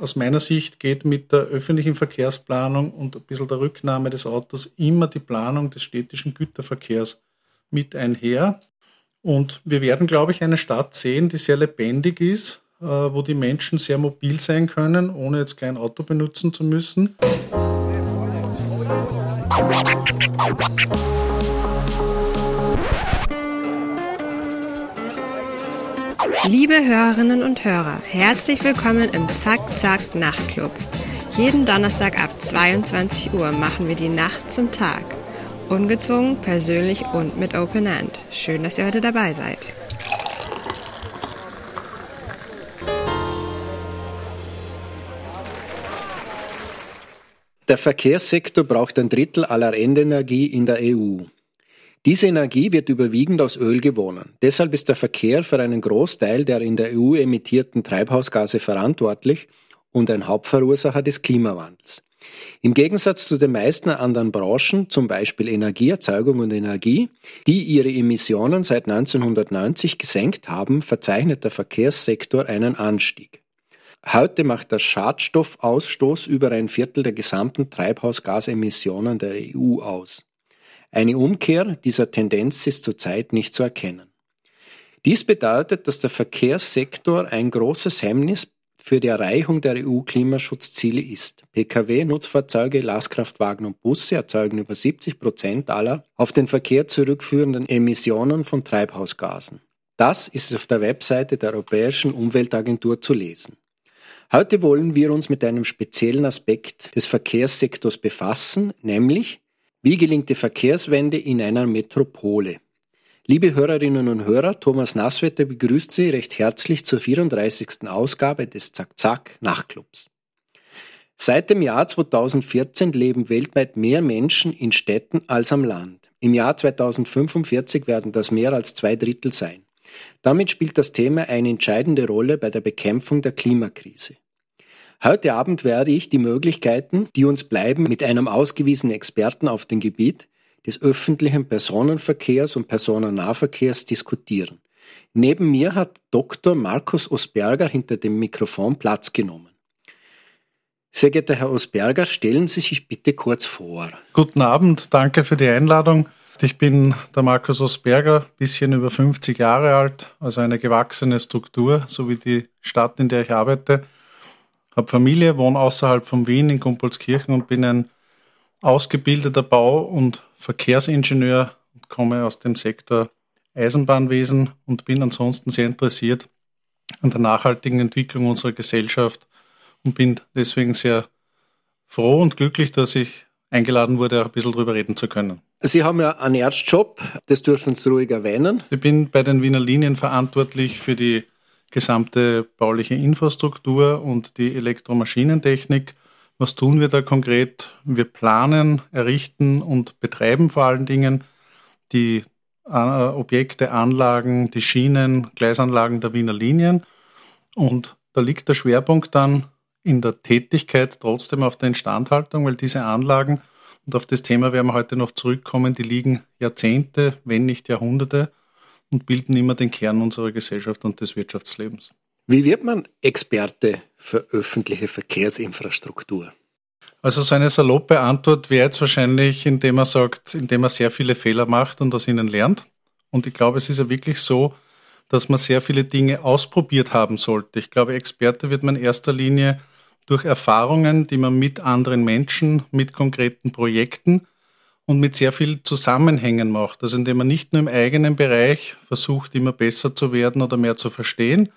aus meiner Sicht geht mit der öffentlichen Verkehrsplanung und ein bisschen der Rücknahme des Autos immer die Planung des städtischen Güterverkehrs mit einher. Und wir werden, glaube ich, eine Stadt sehen, die sehr lebendig ist, äh, wo die Menschen sehr mobil sein können, ohne jetzt kein Auto benutzen zu müssen. Liebe Hörerinnen und Hörer, herzlich willkommen im Zack Zack Nachtclub. Jeden Donnerstag ab 22 Uhr machen wir die Nacht zum Tag. Ungezwungen, persönlich und mit Open End. Schön, dass ihr heute dabei seid. Der Verkehrssektor braucht ein Drittel aller Endenergie in der EU. Diese Energie wird überwiegend aus Öl gewonnen. Deshalb ist der Verkehr für einen Großteil der in der EU emittierten Treibhausgase verantwortlich und ein Hauptverursacher des Klimawandels. Im Gegensatz zu den meisten anderen Branchen, zum Beispiel Energieerzeugung und Energie, die ihre Emissionen seit 1990 gesenkt haben, verzeichnet der Verkehrssektor einen Anstieg. Heute macht der Schadstoffausstoß über ein Viertel der gesamten Treibhausgasemissionen der EU aus. Eine Umkehr dieser Tendenz ist zurzeit nicht zu erkennen. Dies bedeutet, dass der Verkehrssektor ein großes Hemmnis für die Erreichung der EU-Klimaschutzziele ist. Pkw, Nutzfahrzeuge, Lastkraftwagen und Busse erzeugen über 70 Prozent aller auf den Verkehr zurückführenden Emissionen von Treibhausgasen. Das ist auf der Webseite der Europäischen Umweltagentur zu lesen. Heute wollen wir uns mit einem speziellen Aspekt des Verkehrssektors befassen, nämlich wie gelingt die Verkehrswende in einer Metropole? Liebe Hörerinnen und Hörer, Thomas Nasswetter begrüßt Sie recht herzlich zur 34. Ausgabe des Zack-Zack Nachtclubs. Seit dem Jahr 2014 leben weltweit mehr Menschen in Städten als am Land. Im Jahr 2045 werden das mehr als zwei Drittel sein. Damit spielt das Thema eine entscheidende Rolle bei der Bekämpfung der Klimakrise. Heute Abend werde ich die Möglichkeiten, die uns bleiben, mit einem ausgewiesenen Experten auf dem Gebiet des öffentlichen Personenverkehrs und Personennahverkehrs diskutieren. Neben mir hat Dr. Markus Osberger hinter dem Mikrofon Platz genommen. Sehr geehrter Herr Osberger, stellen Sie sich bitte kurz vor. Guten Abend, danke für die Einladung. Ich bin der Markus Osberger, bisschen über 50 Jahre alt, also eine gewachsene Struktur, so wie die Stadt, in der ich arbeite habe Familie, wohne außerhalb von Wien in Gumpolskirchen und bin ein ausgebildeter Bau- und Verkehrsingenieur und komme aus dem Sektor Eisenbahnwesen und bin ansonsten sehr interessiert an der nachhaltigen Entwicklung unserer Gesellschaft und bin deswegen sehr froh und glücklich, dass ich eingeladen wurde, auch ein bisschen darüber reden zu können. Sie haben ja einen Erstjob, das dürfen Sie ruhig erwähnen. Ich bin bei den Wiener Linien verantwortlich für die gesamte bauliche Infrastruktur und die Elektromaschinentechnik. Was tun wir da konkret? Wir planen, errichten und betreiben vor allen Dingen die äh, Objekte, Anlagen, die Schienen, Gleisanlagen der Wiener Linien. Und da liegt der Schwerpunkt dann in der Tätigkeit trotzdem auf der Instandhaltung, weil diese Anlagen, und auf das Thema werden wir heute noch zurückkommen, die liegen Jahrzehnte, wenn nicht Jahrhunderte und bilden immer den Kern unserer Gesellschaft und des Wirtschaftslebens. Wie wird man Experte für öffentliche Verkehrsinfrastruktur? Also so eine saloppe Antwort wäre jetzt wahrscheinlich, indem er sagt, indem er sehr viele Fehler macht und aus ihnen lernt. Und ich glaube, es ist ja wirklich so, dass man sehr viele Dinge ausprobiert haben sollte. Ich glaube, Experte wird man in erster Linie durch Erfahrungen, die man mit anderen Menschen, mit konkreten Projekten und mit sehr viel Zusammenhängen macht. Also indem man nicht nur im eigenen Bereich versucht, immer besser zu werden oder mehr zu verstehen,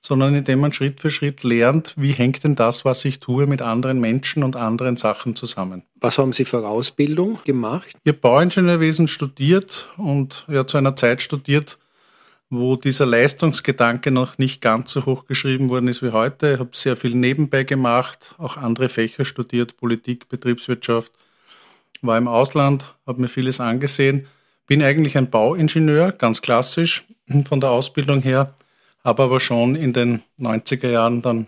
sondern indem man Schritt für Schritt lernt, wie hängt denn das, was ich tue, mit anderen Menschen und anderen Sachen zusammen. Was haben Sie für Ausbildung gemacht? Ich habe Bauingenieurwesen studiert und ja zu einer Zeit studiert, wo dieser Leistungsgedanke noch nicht ganz so hoch geschrieben worden ist wie heute. Ich habe sehr viel nebenbei gemacht, auch andere Fächer studiert, Politik, Betriebswirtschaft war im Ausland, habe mir vieles angesehen, bin eigentlich ein Bauingenieur, ganz klassisch von der Ausbildung her, habe aber schon in den 90er Jahren dann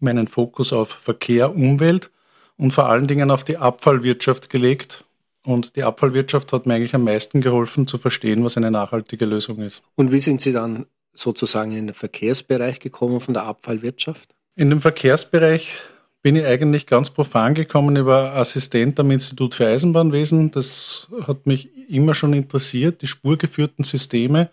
meinen Fokus auf Verkehr, Umwelt und vor allen Dingen auf die Abfallwirtschaft gelegt. Und die Abfallwirtschaft hat mir eigentlich am meisten geholfen zu verstehen, was eine nachhaltige Lösung ist. Und wie sind Sie dann sozusagen in den Verkehrsbereich gekommen von der Abfallwirtschaft? In dem Verkehrsbereich bin ich eigentlich ganz profan gekommen über Assistent am Institut für Eisenbahnwesen. Das hat mich immer schon interessiert, die spurgeführten Systeme.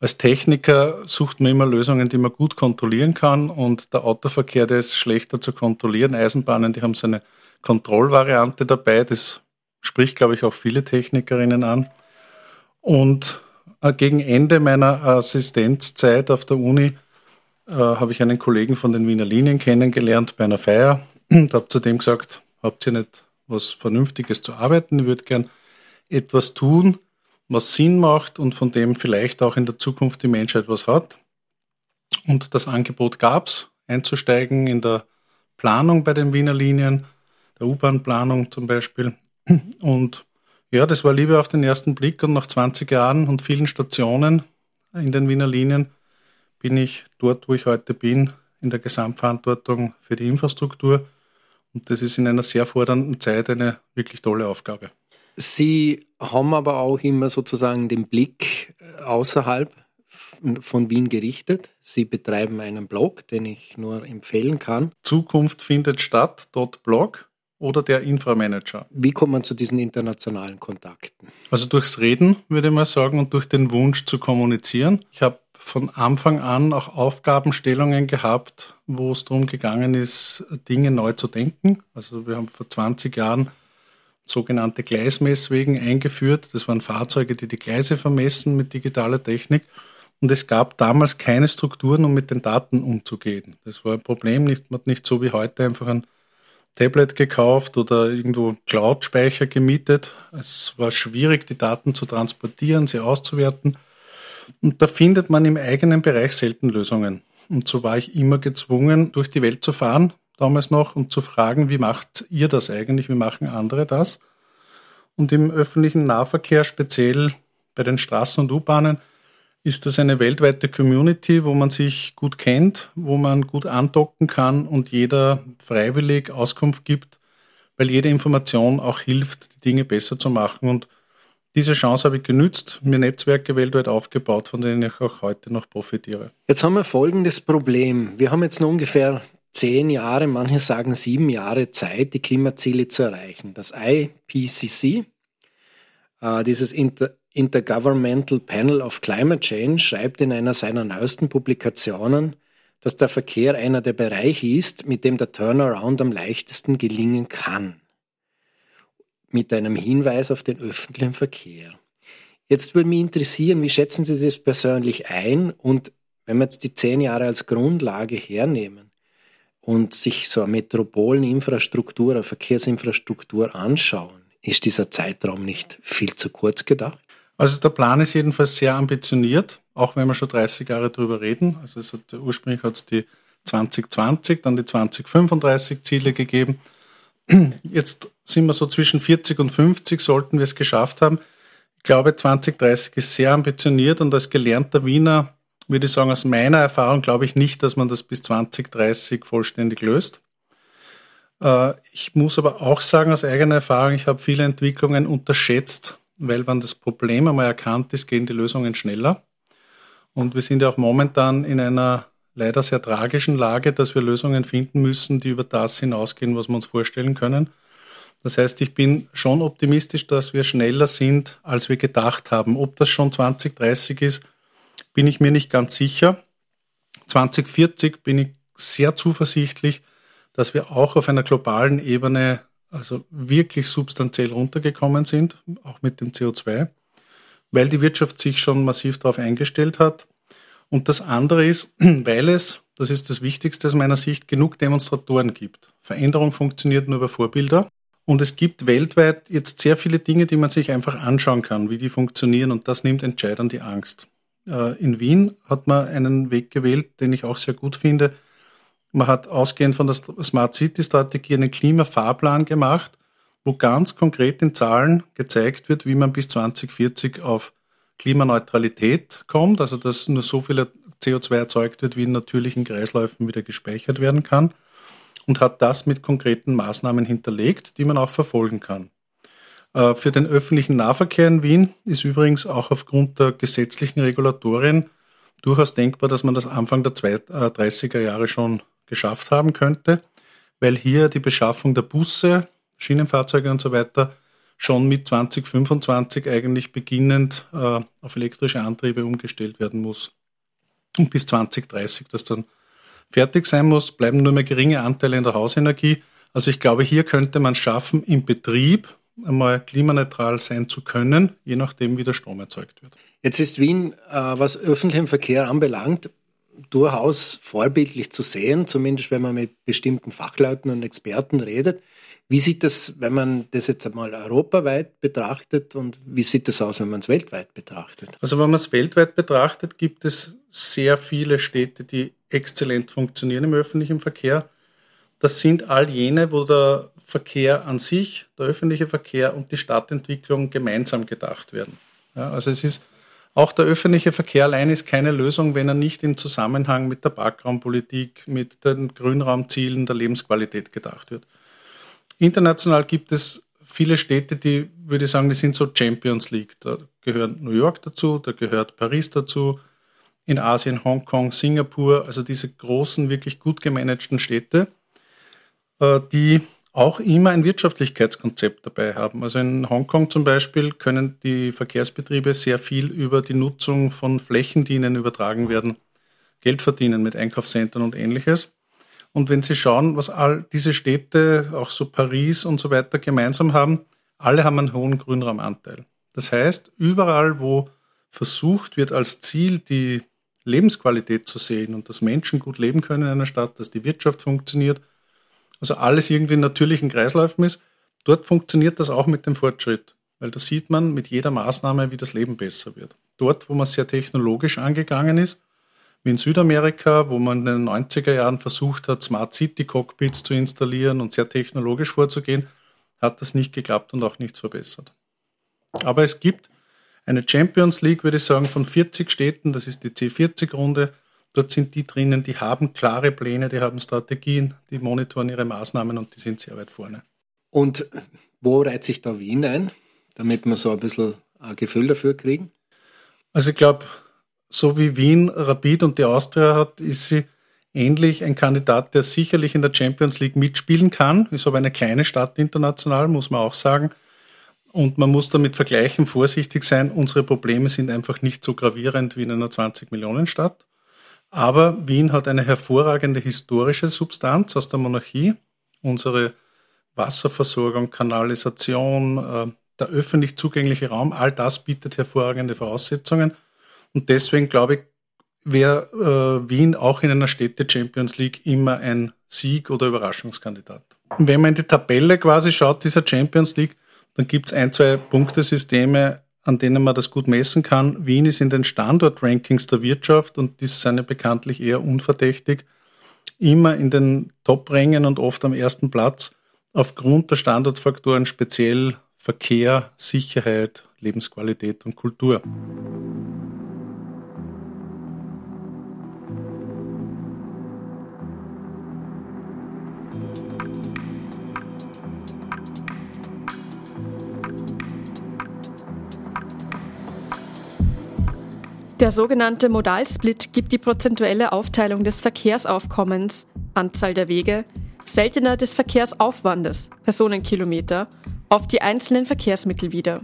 Als Techniker sucht man immer Lösungen, die man gut kontrollieren kann und der Autoverkehr, der ist schlechter zu kontrollieren. Eisenbahnen, die haben so eine Kontrollvariante dabei, das spricht, glaube ich, auch viele Technikerinnen an. Und äh, gegen Ende meiner Assistenzzeit auf der Uni äh, habe ich einen Kollegen von den Wiener Linien kennengelernt bei einer Feier und habe zu dem gesagt, habt ihr nicht was Vernünftiges zu arbeiten? Ich würde gern etwas tun, was Sinn macht und von dem vielleicht auch in der Zukunft die Menschheit was hat. Und das Angebot gab es, einzusteigen in der Planung bei den Wiener Linien, der U-Bahn-Planung zum Beispiel. Und ja, das war Liebe auf den ersten Blick und nach 20 Jahren und vielen Stationen in den Wiener Linien bin ich dort, wo ich heute bin, in der Gesamtverantwortung für die Infrastruktur. Und das ist in einer sehr fordernden Zeit eine wirklich tolle Aufgabe. Sie haben aber auch immer sozusagen den Blick äh, außerhalb von Wien gerichtet. Sie betreiben einen Blog, den ich nur empfehlen kann. Zukunft findet statt. Blog oder der Inframanager. Wie kommt man zu diesen internationalen Kontakten? Also durchs Reden, würde ich mal sagen, und durch den Wunsch zu kommunizieren. Ich habe von Anfang an auch Aufgabenstellungen gehabt, wo es darum gegangen ist, Dinge neu zu denken. Also wir haben vor 20 Jahren sogenannte Gleismesswegen eingeführt. Das waren Fahrzeuge, die die Gleise vermessen mit digitaler Technik. Und es gab damals keine Strukturen, um mit den Daten umzugehen. Das war ein Problem, nicht, man hat nicht so wie heute einfach ein Tablet gekauft oder irgendwo Cloud-Speicher gemietet. Es war schwierig, die Daten zu transportieren, sie auszuwerten. Und da findet man im eigenen Bereich selten Lösungen. Und so war ich immer gezwungen, durch die Welt zu fahren, damals noch, und zu fragen, wie macht ihr das eigentlich, wie machen andere das? Und im öffentlichen Nahverkehr, speziell bei den Straßen und U-Bahnen, ist das eine weltweite Community, wo man sich gut kennt, wo man gut andocken kann und jeder freiwillig Auskunft gibt, weil jede Information auch hilft, die Dinge besser zu machen. Und diese Chance habe ich genützt, mir Netzwerke weltweit aufgebaut, von denen ich auch heute noch profitiere. Jetzt haben wir folgendes Problem. Wir haben jetzt noch ungefähr zehn Jahre, manche sagen sieben Jahre Zeit, die Klimaziele zu erreichen. Das IPCC, äh, dieses Inter Intergovernmental Panel of Climate Change, schreibt in einer seiner neuesten Publikationen, dass der Verkehr einer der Bereiche ist, mit dem der Turnaround am leichtesten gelingen kann mit einem Hinweis auf den öffentlichen Verkehr. Jetzt würde mich interessieren, wie schätzen Sie das persönlich ein? Und wenn wir jetzt die zehn Jahre als Grundlage hernehmen und sich so eine Metropoleninfrastruktur, eine Verkehrsinfrastruktur anschauen, ist dieser Zeitraum nicht viel zu kurz gedacht? Also der Plan ist jedenfalls sehr ambitioniert, auch wenn wir schon 30 Jahre darüber reden. Also hat, ursprünglich hat es die 2020, dann die 2035 Ziele gegeben. Jetzt sind wir so zwischen 40 und 50, sollten wir es geschafft haben. Ich glaube, 2030 ist sehr ambitioniert und als gelernter Wiener würde ich sagen, aus meiner Erfahrung glaube ich nicht, dass man das bis 2030 vollständig löst. Äh, ich muss aber auch sagen, aus eigener Erfahrung, ich habe viele Entwicklungen unterschätzt, weil wenn das Problem einmal erkannt ist, gehen die Lösungen schneller. Und wir sind ja auch momentan in einer leider sehr tragischen Lage, dass wir Lösungen finden müssen, die über das hinausgehen, was wir uns vorstellen können. Das heißt, ich bin schon optimistisch, dass wir schneller sind, als wir gedacht haben. Ob das schon 2030 ist, bin ich mir nicht ganz sicher. 2040 bin ich sehr zuversichtlich, dass wir auch auf einer globalen Ebene also wirklich substanziell runtergekommen sind, auch mit dem CO2, weil die Wirtschaft sich schon massiv darauf eingestellt hat. Und das andere ist, weil es, das ist das Wichtigste aus meiner Sicht, genug Demonstratoren gibt. Veränderung funktioniert nur über Vorbilder. Und es gibt weltweit jetzt sehr viele Dinge, die man sich einfach anschauen kann, wie die funktionieren. Und das nimmt Entscheidern die Angst. Äh, in Wien hat man einen Weg gewählt, den ich auch sehr gut finde. Man hat ausgehend von der Smart City Strategie einen Klimafahrplan gemacht, wo ganz konkret in Zahlen gezeigt wird, wie man bis 2040 auf Klimaneutralität kommt, also dass nur so viel CO2 erzeugt wird, wie in natürlichen Kreisläufen wieder gespeichert werden kann und hat das mit konkreten Maßnahmen hinterlegt, die man auch verfolgen kann. Äh, für den öffentlichen Nahverkehr in Wien ist übrigens auch aufgrund der gesetzlichen Regulatorien durchaus denkbar, dass man das Anfang der 30er äh, Jahre schon geschafft haben könnte, weil hier die Beschaffung der Busse, Schienenfahrzeuge und so weiter schon mit 2025 eigentlich beginnend äh, auf elektrische Antriebe umgestellt werden muss. Und bis 2030 das dann fertig sein muss, bleiben nur mehr geringe Anteile in der Hausenergie. Also ich glaube, hier könnte man schaffen, im Betrieb einmal klimaneutral sein zu können, je nachdem, wie der Strom erzeugt wird. Jetzt ist Wien, äh, was öffentlichen Verkehr anbelangt, durchaus vorbildlich zu sehen, zumindest wenn man mit bestimmten Fachleuten und Experten redet. Wie sieht das, wenn man das jetzt einmal europaweit betrachtet und wie sieht das aus, wenn man es weltweit betrachtet? Also wenn man es weltweit betrachtet, gibt es sehr viele Städte, die exzellent funktionieren im öffentlichen Verkehr. Das sind all jene, wo der Verkehr an sich, der öffentliche Verkehr und die Stadtentwicklung gemeinsam gedacht werden. Ja, also es ist auch der öffentliche Verkehr allein ist keine Lösung, wenn er nicht im Zusammenhang mit der Parkraumpolitik, mit den Grünraumzielen der Lebensqualität gedacht wird. International gibt es viele Städte, die, würde ich sagen, die sind so Champions League. Da gehören New York dazu, da gehört Paris dazu, in Asien Hongkong, Singapur, also diese großen, wirklich gut gemanagten Städte, äh, die auch immer ein Wirtschaftlichkeitskonzept dabei haben. Also in Hongkong zum Beispiel können die Verkehrsbetriebe sehr viel über die Nutzung von Flächen, die ihnen übertragen werden, Geld verdienen mit Einkaufszentren und ähnliches. Und wenn Sie schauen, was all diese Städte, auch so Paris und so weiter, gemeinsam haben, alle haben einen hohen Grünraumanteil. Das heißt, überall, wo versucht wird, als Ziel die Lebensqualität zu sehen und dass Menschen gut leben können in einer Stadt, dass die Wirtschaft funktioniert, also alles irgendwie in natürlichen Kreisläufen ist, dort funktioniert das auch mit dem Fortschritt, weil da sieht man mit jeder Maßnahme, wie das Leben besser wird. Dort, wo man sehr technologisch angegangen ist, wie in Südamerika, wo man in den 90er Jahren versucht hat, Smart City Cockpits zu installieren und sehr technologisch vorzugehen, hat das nicht geklappt und auch nichts verbessert. Aber es gibt eine Champions League, würde ich sagen, von 40 Städten, das ist die C40-Runde, Dort sind die drinnen, die haben klare Pläne, die haben Strategien, die monitoren ihre Maßnahmen und die sind sehr weit vorne. Und wo reiht sich da Wien ein, damit wir so ein bisschen ein Gefühl dafür kriegen? Also ich glaube, so wie Wien Rapid und die Austria hat, ist sie ähnlich ein Kandidat, der sicherlich in der Champions League mitspielen kann. Ist aber eine kleine Stadt international, muss man auch sagen. Und man muss damit vergleichen, vorsichtig sein. Unsere Probleme sind einfach nicht so gravierend wie in einer 20-Millionen-Stadt. Aber Wien hat eine hervorragende historische Substanz aus der Monarchie. Unsere Wasserversorgung, Kanalisation, äh, der öffentlich zugängliche Raum, all das bietet hervorragende Voraussetzungen. Und deswegen glaube ich, wäre äh, Wien auch in einer Städte Champions League immer ein Sieg oder Überraschungskandidat. Und wenn man in die Tabelle quasi schaut, dieser Champions League, dann gibt es ein, zwei Punktesysteme, an denen man das gut messen kann. Wien ist in den Standortrankings der Wirtschaft und die sind ja bekanntlich eher unverdächtig, immer in den Top-Rängen und oft am ersten Platz aufgrund der Standortfaktoren speziell Verkehr, Sicherheit, Lebensqualität und Kultur. Der sogenannte Modalsplit gibt die prozentuelle Aufteilung des Verkehrsaufkommens, Anzahl der Wege, seltener des Verkehrsaufwandes, Personenkilometer, auf die einzelnen Verkehrsmittel wieder.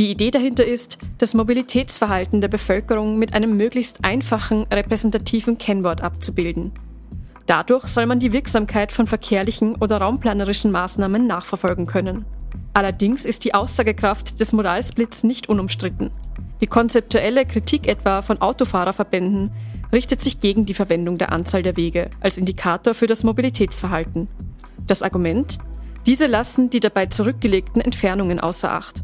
Die Idee dahinter ist, das Mobilitätsverhalten der Bevölkerung mit einem möglichst einfachen, repräsentativen Kennwort abzubilden. Dadurch soll man die Wirksamkeit von verkehrlichen oder raumplanerischen Maßnahmen nachverfolgen können. Allerdings ist die Aussagekraft des Modalsplits nicht unumstritten. Die konzeptuelle Kritik etwa von Autofahrerverbänden richtet sich gegen die Verwendung der Anzahl der Wege als Indikator für das Mobilitätsverhalten. Das Argument? Diese lassen die dabei zurückgelegten Entfernungen außer Acht.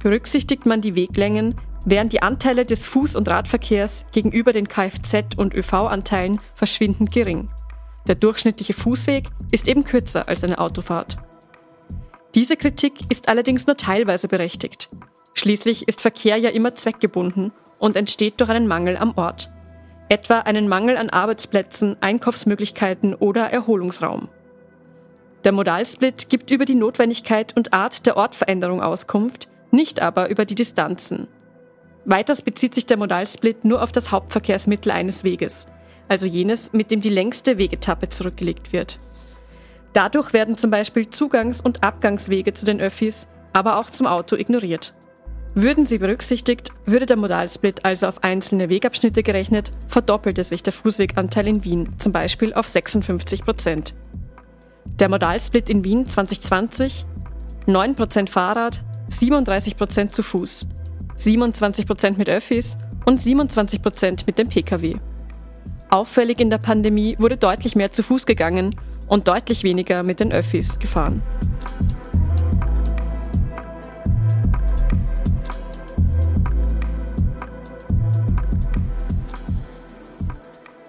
Berücksichtigt man die Weglängen, wären die Anteile des Fuß- und Radverkehrs gegenüber den Kfz- und ÖV-Anteilen verschwindend gering. Der durchschnittliche Fußweg ist eben kürzer als eine Autofahrt. Diese Kritik ist allerdings nur teilweise berechtigt. Schließlich ist Verkehr ja immer zweckgebunden und entsteht durch einen Mangel am Ort. Etwa einen Mangel an Arbeitsplätzen, Einkaufsmöglichkeiten oder Erholungsraum. Der Modalsplit gibt über die Notwendigkeit und Art der Ortveränderung Auskunft, nicht aber über die Distanzen. Weiters bezieht sich der Modalsplit nur auf das Hauptverkehrsmittel eines Weges. also jenes, mit dem die längste Wegetappe zurückgelegt wird. Dadurch werden zum Beispiel Zugangs- und Abgangswege zu den Öffis, aber auch zum Auto ignoriert. Würden sie berücksichtigt, würde der Modalsplit also auf einzelne Wegabschnitte gerechnet, verdoppelte sich der Fußweganteil in Wien, zum Beispiel auf 56 Prozent. Der Modalsplit in Wien 2020 9 Prozent Fahrrad, 37 Prozent zu Fuß, 27 Prozent mit Öffis und 27 Prozent mit dem Pkw. Auffällig in der Pandemie wurde deutlich mehr zu Fuß gegangen und deutlich weniger mit den Öffis gefahren.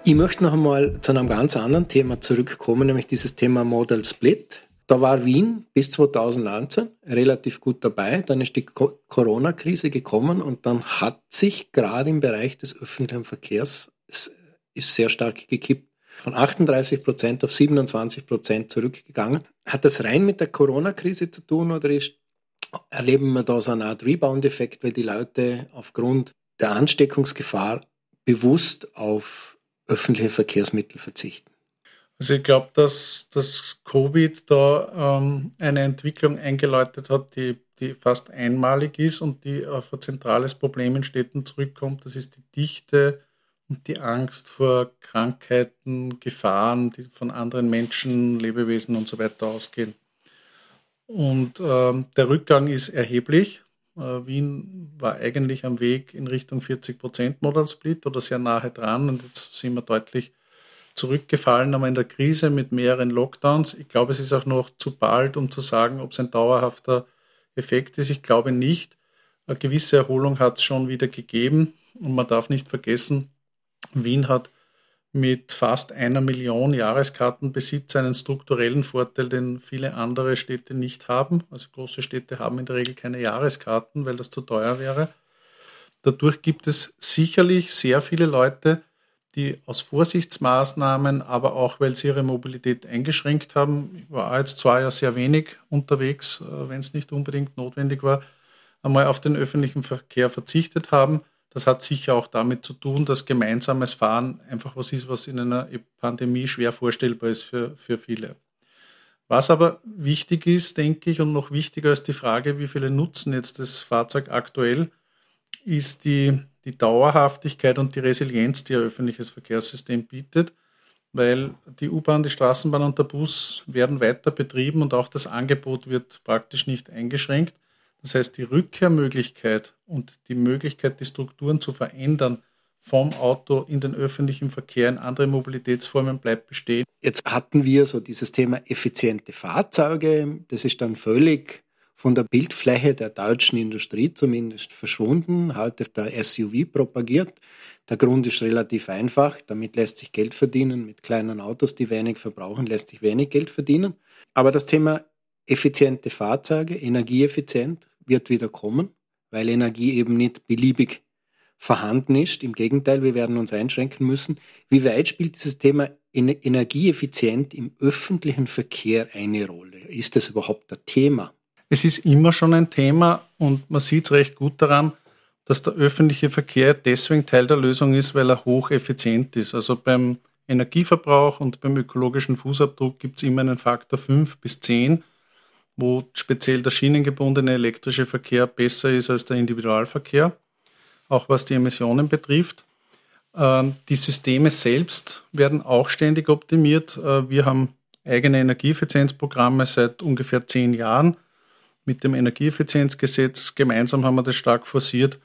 Ich möchte noch einmal zu einem ganz anderen Thema zurückkommen, nämlich dieses Thema Model Split. Da war Wien bis 2019 relativ gut dabei. Dann ist die Corona-Krise gekommen und dann hat sich gerade im Bereich des öffentlichen Verkehrs ist sehr stark gekippt. Von 38 Prozent auf 27 Prozent zurückgegangen. Hat das rein mit der Corona-Krise zu tun oder ist, erleben wir da so eine Art Rebound-Effekt, weil die Leute aufgrund der Ansteckungsgefahr bewusst auf öffentliche Verkehrsmittel verzichten? Also ich glaube, dass das Covid da ähm, eine Entwicklung eingeläutet hat, die, die fast einmalig ist und die auf ein zentrales Problem in Städten zurückkommt. Das ist die Dichte und die Angst vor Krankheiten, Gefahren, die von anderen Menschen, Lebewesen und so weiter ausgehen. Und ähm, der Rückgang ist erheblich. Äh, Wien war eigentlich am Weg in Richtung 40% Modal Split oder sehr nahe dran und jetzt sind wir deutlich zurückgefallen, aber in der Krise mit mehreren Lockdowns. Ich glaube, es ist auch noch zu bald, um zu sagen, ob es ein dauerhafter Effekt ist. Ich glaube nicht. Eine gewisse Erholung hat es schon wieder gegeben und man darf nicht vergessen, Wien hat mit fast einer Million Jahreskartenbesitzer einen strukturellen Vorteil, den viele andere Städte nicht haben. Also große Städte haben in der Regel keine Jahreskarten, weil das zu teuer wäre. Dadurch gibt es sicherlich sehr viele Leute, die aus Vorsichtsmaßnahmen, aber auch weil sie ihre Mobilität eingeschränkt haben, ich war jetzt zwar ja sehr wenig unterwegs, äh, wenn es nicht unbedingt notwendig war, einmal auf den öffentlichen Verkehr verzichtet haben. Das hat sicher auch damit zu tun, dass gemeinsames Fahren einfach was ist, was in einer Pandemie schwer vorstellbar ist für, für viele. Was aber wichtig ist, denke ich, und noch wichtiger als die Frage, wie viele nutzen jetzt das Fahrzeug aktuell, ist die die Dauerhaftigkeit und die Resilienz, die ein öffentliches Verkehrssystem bietet, weil die U-Bahn, die Straßenbahn und der Bus werden weiter betrieben und auch das Angebot wird praktisch nicht eingeschränkt. Das heißt, die Rückkehrmöglichkeit und die Möglichkeit, die Strukturen zu verändern, vom Auto in den öffentlichen Verkehr in andere Mobilitätsformen bleibt bestehen. Jetzt hatten wir so dieses Thema effiziente Fahrzeuge. Das ist dann völlig von der Bildfläche der deutschen Industrie zumindest verschwunden, heute der SUV propagiert. Der Grund ist relativ einfach, damit lässt sich Geld verdienen. Mit kleinen Autos, die wenig verbrauchen, lässt sich wenig Geld verdienen. Aber das Thema effiziente Fahrzeuge, energieeffizient, wird wieder kommen, weil Energie eben nicht beliebig vorhanden ist. Im Gegenteil, wir werden uns einschränken müssen. Wie weit spielt dieses Thema energieeffizient im öffentlichen Verkehr eine Rolle? Ist das überhaupt ein Thema? es ist immer schon ein Thema und man sieht es recht gut daran, dass der öffentliche Verkehr deswegen Teil der Lösung ist, weil er hocheffizient ist. Also beim Energieverbrauch und beim ökologischen Fußabdruck gibt es immer einen Faktor 5 bis 10, wo speziell der schienengebundene elektrische Verkehr besser ist als der Individualverkehr, auch was die Emissionen betrifft. Ähm, die Systeme selbst werden auch ständig optimiert. Äh, wir haben eigene Energieeffizienzprogramme seit ungefähr zehn Jahren mit dem Energieeffizienzgesetz gemeinsam haben wir das stark forciert,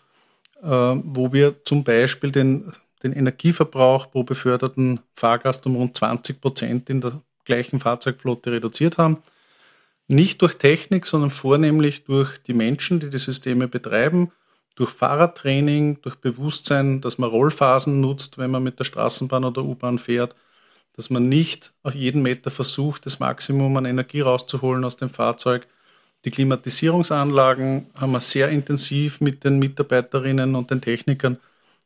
äh, wo wir zum Beispiel den, den Energieverbrauch pro beförderten Fahrgast um rund 20 Prozent in der gleichen Fahrzeugflotte reduziert haben. Nicht durch Technik, sondern vornehmlich durch die Menschen, die die Systeme betreiben, durch Fahrradtraining, durch Bewusstsein, dass man Rollphasen nutzt, wenn man mit der Straßenbahn oder U-Bahn fährt, dass man nicht auf jeden Meter versucht, das Maximum an Energie rauszuholen aus dem Fahrzeug, die Klimatisierungsanlagen haben wir sehr intensiv mit den Mitarbeiterinnen und den Technikern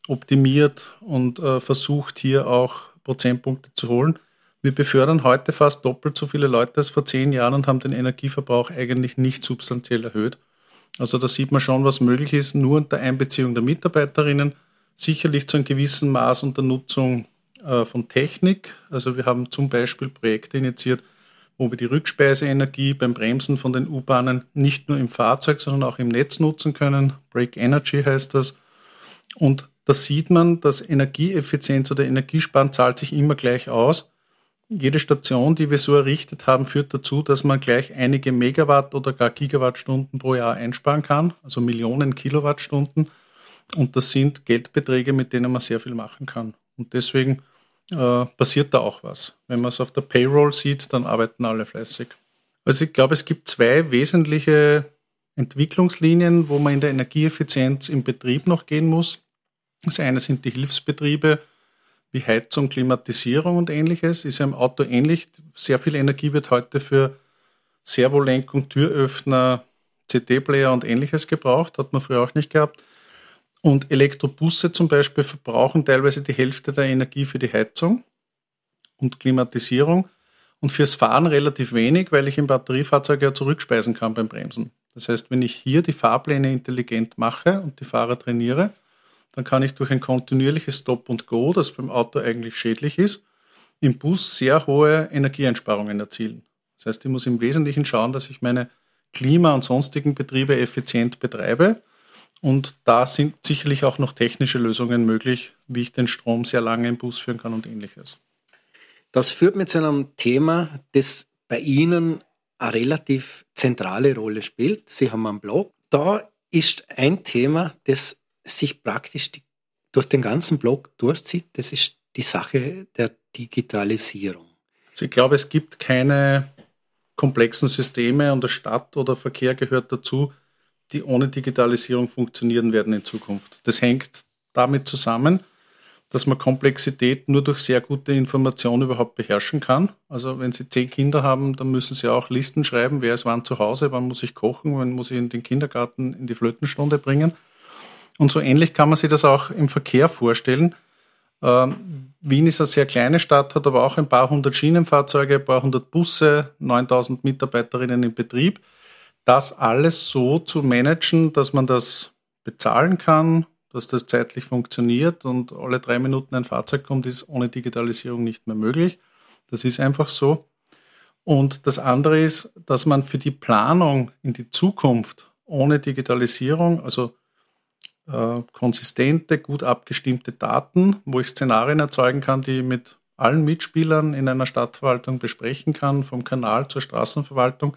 optimiert und äh, versucht, hier auch Prozentpunkte zu holen. Wir befördern heute fast doppelt so viele Leute als vor zehn Jahren und haben den Energieverbrauch eigentlich nicht substanziell erhöht. Also da sieht man schon, was möglich ist, nur unter Einbeziehung der Mitarbeiterinnen, sicherlich zu einem gewissen Maß unter Nutzung äh, von Technik. Also wir haben zum Beispiel Projekte initiiert, wo wir die Rückspeiseenergie beim Bremsen von den U-Bahnen nicht nur im Fahrzeug, sondern auch im Netz nutzen können. Break Energy heißt das. Und da sieht man, dass Energieeffizienz oder Energiesparen zahlt sich immer gleich aus. Jede Station, die wir so errichtet haben, führt dazu, dass man gleich einige Megawatt oder gar Gigawattstunden pro Jahr einsparen kann, also Millionen Kilowattstunden. Und das sind Geldbeträge, mit denen man sehr viel machen kann. Und deswegen äh, passiert da auch was. Wenn man es auf der Payroll sieht, dann arbeiten alle fleißig. Also ich glaube, es gibt zwei wesentliche Entwicklungslinien, wo man in der Energieeffizienz im Betrieb noch gehen muss. Das eine sind die Hilfsbetriebe wie Heizung, Klimatisierung und ähnliches. Ist ja im Auto ähnlich. Sehr viel Energie wird heute für Servolenkung, Türöffner, CD-Player und ähnliches gebraucht. Hat man früher auch nicht gehabt. Und Elektrobusse zum Beispiel verbrauchen teilweise die Hälfte der Energie für die Heizung und Klimatisierung und fürs Fahren relativ wenig, weil ich im Batteriefahrzeug ja zurückspeisen kann beim Bremsen. Das heißt, wenn ich hier die Fahrpläne intelligent mache und die Fahrer trainiere, dann kann ich durch ein kontinuierliches Stop und Go, das beim Auto eigentlich schädlich ist, im Bus sehr hohe Energieeinsparungen erzielen. Das heißt, ich muss im Wesentlichen schauen, dass ich meine Klima- und sonstigen Betriebe effizient betreibe und da sind sicherlich auch noch technische Lösungen möglich, wie ich den Strom sehr lange im Bus führen kann und ähnliches. Das führt mir zu einem Thema, das bei Ihnen eine relativ zentrale Rolle spielt. Sie haben einen Blog. Da ist ein Thema, das sich praktisch die, durch den ganzen Blog durchzieht. Das ist die Sache der Digitalisierung. Also ich glaube, es gibt keine komplexen Systeme und der Stadt oder Verkehr gehört dazu, die ohne Digitalisierung funktionieren werden in Zukunft. Das hängt damit zusammen, dass man Komplexität nur durch sehr gute Information überhaupt beherrschen kann. Also wenn Sie zehn Kinder haben, dann müssen Sie auch Listen schreiben, wer ist wann zu Hause, wann muss ich kochen, wann muss ich in den Kindergarten in die Flötenstunde bringen. Und so ähnlich kann man sich das auch im Verkehr vorstellen. Ähm, Wien ist eine sehr kleine Stadt, hat aber auch ein paar hundert Schienenfahrzeuge, ein paar hundert Busse, 9000 Mitarbeiterinnen im Betrieb das alles so zu managen, dass man das bezahlen kann, dass das zeitlich funktioniert und alle drei Minuten ein Fahrzeug kommt, ist ohne Digitalisierung nicht mehr möglich. Das ist einfach so. Und das andere ist, dass man für die Planung in die Zukunft ohne Digitalisierung, also äh, konsistente, gut abgestimmte Daten, wo ich Szenarien erzeugen kann, die ich mit allen Mitspielern in einer Stadtverwaltung besprechen kann, vom Kanal zur Straßenverwaltung,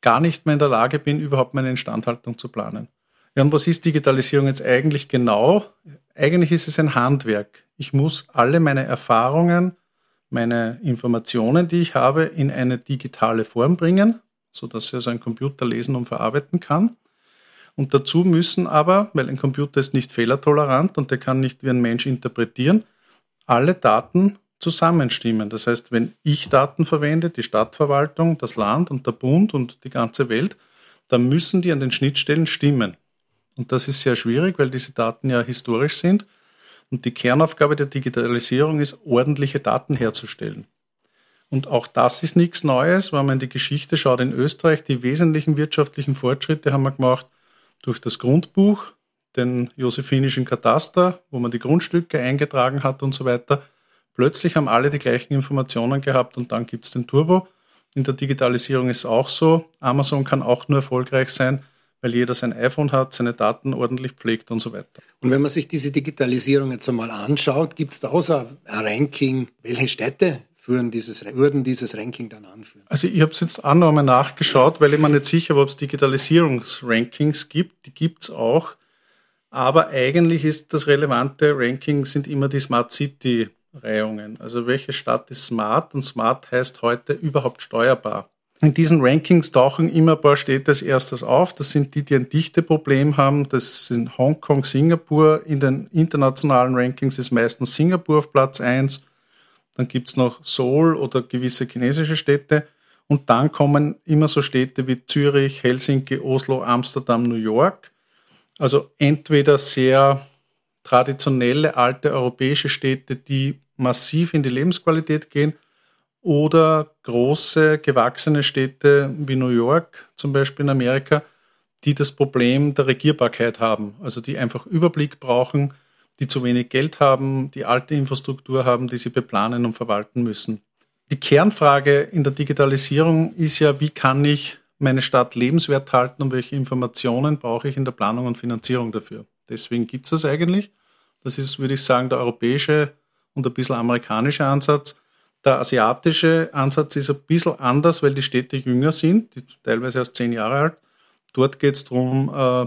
gar nicht mehr in der Lage bin, überhaupt meine Instandhaltung zu planen. Ja, und was ist Digitalisierung jetzt eigentlich genau? Eigentlich ist es ein Handwerk. Ich muss alle meine Erfahrungen, meine Informationen, die ich habe, in eine digitale Form bringen, sodass also ein Computer lesen und verarbeiten kann. Und dazu müssen aber, weil ein Computer ist nicht fehlertolerant und der kann nicht wie ein Mensch interpretieren, alle Daten zusammenstimmen. Das heißt, wenn ich Daten verwende, die Stadtverwaltung, das Land und der Bund und die ganze Welt, dann müssen die an den Schnittstellen stimmen. Und das ist sehr schwierig, weil diese Daten ja historisch sind. Und die Kernaufgabe der Digitalisierung ist, ordentliche Daten herzustellen. Und auch das ist nichts Neues, wenn man in die Geschichte schaut. In Österreich, die wesentlichen wirtschaftlichen Fortschritte haben wir gemacht durch das Grundbuch, den josephinischen Kataster, wo man die Grundstücke eingetragen hat und so weiter. Plötzlich haben alle die gleichen Informationen gehabt und dann gibt es den Turbo. In der Digitalisierung ist es auch so. Amazon kann auch nur erfolgreich sein, weil jeder sein iPhone hat, seine Daten ordentlich pflegt und so weiter. Und wenn man sich diese Digitalisierung jetzt einmal anschaut, gibt es da so ein Ranking, welche Städte führen dieses, würden dieses Ranking dann anführen? Also ich habe es jetzt auch noch einmal nachgeschaut, weil ich mir nicht sicher war, ob es Digitalisierungsrankings gibt. Die gibt es auch. Aber eigentlich ist das relevante Ranking sind immer die Smart City Reihungen. Also welche Stadt ist smart und smart heißt heute überhaupt steuerbar. In diesen Rankings tauchen immer ein paar Städte als erstes auf. Das sind die, die ein Dichteproblem haben. Das sind Hongkong, Singapur. In den internationalen Rankings ist meistens Singapur auf Platz 1. Dann gibt es noch Seoul oder gewisse chinesische Städte. Und dann kommen immer so Städte wie Zürich, Helsinki, Oslo, Amsterdam, New York. Also entweder sehr traditionelle alte europäische Städte, die massiv in die Lebensqualität gehen, oder große gewachsene Städte wie New York zum Beispiel in Amerika, die das Problem der Regierbarkeit haben, also die einfach Überblick brauchen, die zu wenig Geld haben, die alte Infrastruktur haben, die sie beplanen und verwalten müssen. Die Kernfrage in der Digitalisierung ist ja, wie kann ich meine Stadt lebenswert halten und welche Informationen brauche ich in der Planung und Finanzierung dafür. Deswegen gibt es das eigentlich. Das ist, würde ich sagen, der europäische und ein bisschen amerikanische Ansatz. Der asiatische Ansatz ist ein bisschen anders, weil die Städte jünger sind, die teilweise erst zehn Jahre alt. Dort geht es darum, äh,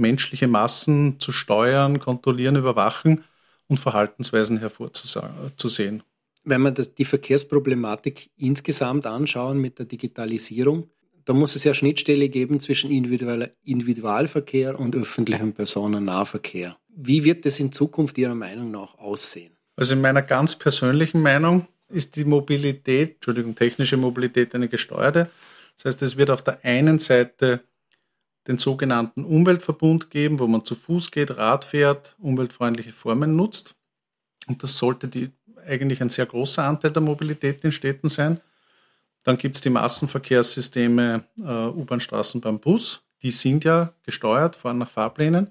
menschliche Massen zu steuern, kontrollieren, überwachen und Verhaltensweisen hervorzusehen. Wenn wir das, die Verkehrsproblematik insgesamt anschauen mit der Digitalisierung, da muss es ja Schnittstelle geben zwischen Individualverkehr und öffentlichem Personennahverkehr. Wie wird das in Zukunft Ihrer Meinung nach aussehen? Also in meiner ganz persönlichen Meinung ist die Mobilität, Entschuldigung, technische Mobilität eine gesteuerte. Das heißt, es wird auf der einen Seite den sogenannten Umweltverbund geben, wo man zu Fuß geht, Rad fährt, umweltfreundliche Formen nutzt. Und das sollte die, eigentlich ein sehr großer Anteil der Mobilität in Städten sein. Dann gibt es die Massenverkehrssysteme äh, U-Bahn, Straßenbahn, Bus. Die sind ja gesteuert, fahren nach Fahrplänen.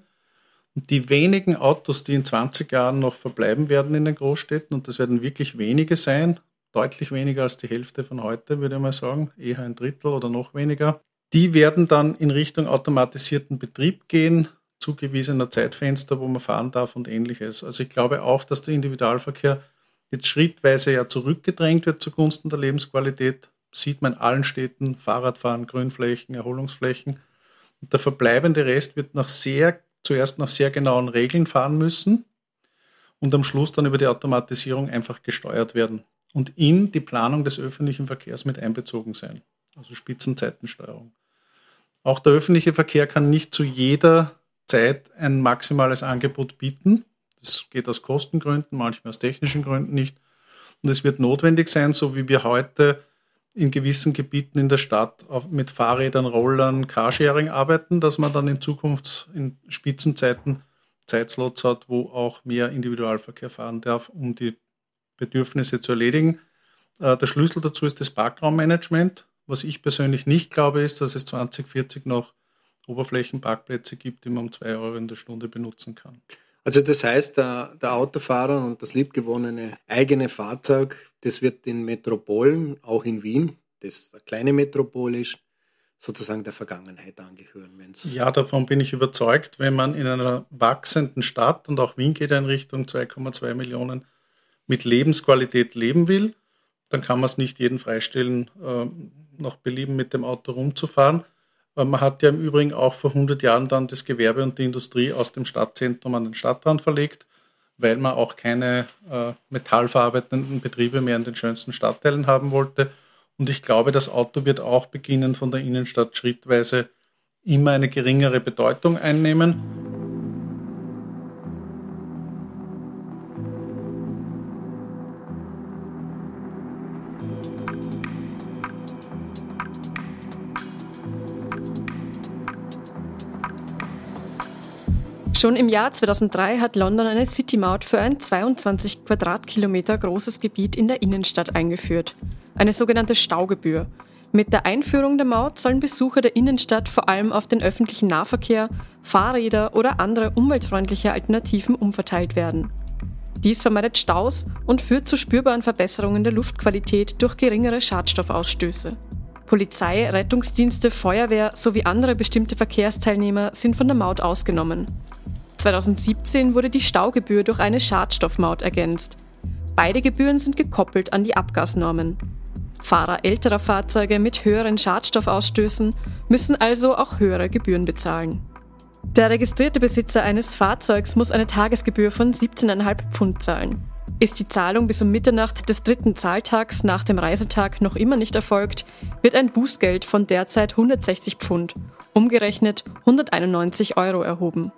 Und die wenigen Autos, die in 20 Jahren noch verbleiben werden in den Großstädten, und das werden wirklich wenige sein, deutlich weniger als die Hälfte von heute, würde ich mal sagen, eher ein Drittel oder noch weniger, die werden dann in Richtung automatisierten Betrieb gehen, zugewiesener Zeitfenster, wo man fahren darf und ähnliches. Also ich glaube auch, dass der Individualverkehr jetzt schrittweise ja zurückgedrängt wird zugunsten der Lebensqualität. Sieht man in allen Städten Fahrradfahren, Grünflächen, Erholungsflächen. Und der verbleibende Rest wird nach sehr, zuerst nach sehr genauen Regeln fahren müssen und am Schluss dann über die Automatisierung einfach gesteuert werden und in die Planung des öffentlichen Verkehrs mit einbezogen sein. Also Spitzenzeitensteuerung. Auch der öffentliche Verkehr kann nicht zu jeder Zeit ein maximales Angebot bieten. Das geht aus Kostengründen, manchmal aus technischen Gründen nicht. Und es wird notwendig sein, so wie wir heute in gewissen Gebieten in der Stadt mit Fahrrädern, Rollern, Carsharing arbeiten, dass man dann in Zukunft in Spitzenzeiten Zeitslots hat, wo auch mehr Individualverkehr fahren darf, um die Bedürfnisse zu erledigen. Äh, der Schlüssel dazu ist das Parkraummanagement. Was ich persönlich nicht glaube, ist, dass es 2040 noch Oberflächenparkplätze gibt, die man um zwei Euro in der Stunde benutzen kann. Also das heißt, der, der Autofahrer und das liebgewonnene eigene Fahrzeug, das wird in Metropolen, auch in Wien, das eine kleine Metropole ist, sozusagen der Vergangenheit angehören. Wenn's ja, davon bin ich überzeugt. Wenn man in einer wachsenden Stadt, und auch Wien geht in Richtung 2,2 Millionen, mit Lebensqualität leben will, dann kann man es nicht jeden freistellen, äh, nach Belieben mit dem Auto rumzufahren. Äh, man hat ja im Übrigen auch vor 100 Jahren dann das Gewerbe und die Industrie aus dem Stadtzentrum an den Stadtrand verlegt, weil man auch keine äh, metallverarbeitenden Betriebe mehr in den schönsten Stadtteilen haben wollte. Und ich glaube, das Auto wird auch beginnen von der Innenstadt schrittweise immer eine geringere Bedeutung einnehmen. Schon im Jahr 2003 hat London eine City-Maut für ein 22 Quadratkilometer großes Gebiet in der Innenstadt eingeführt. Eine sogenannte Staugebühr. Mit der Einführung der Maut sollen Besucher der Innenstadt vor allem auf den öffentlichen Nahverkehr, Fahrräder oder andere umweltfreundliche Alternativen umverteilt werden. Dies vermeidet Staus und führt zu spürbaren Verbesserungen der Luftqualität durch geringere Schadstoffausstöße. Polizei, Rettungsdienste, Feuerwehr sowie andere bestimmte Verkehrsteilnehmer sind von der Maut ausgenommen. 2017 wurde die Staugebühr durch eine Schadstoffmaut ergänzt. Beide Gebühren sind gekoppelt an die Abgasnormen. Fahrer älterer Fahrzeuge mit höheren Schadstoffausstößen müssen also auch höhere Gebühren bezahlen. Der registrierte Besitzer eines Fahrzeugs muss eine Tagesgebühr von 17,5 Pfund zahlen. Ist die Zahlung bis um Mitternacht des dritten Zahltags nach dem Reisetag noch immer nicht erfolgt, wird ein Bußgeld von derzeit 160 Pfund, umgerechnet 191 Euro erhoben.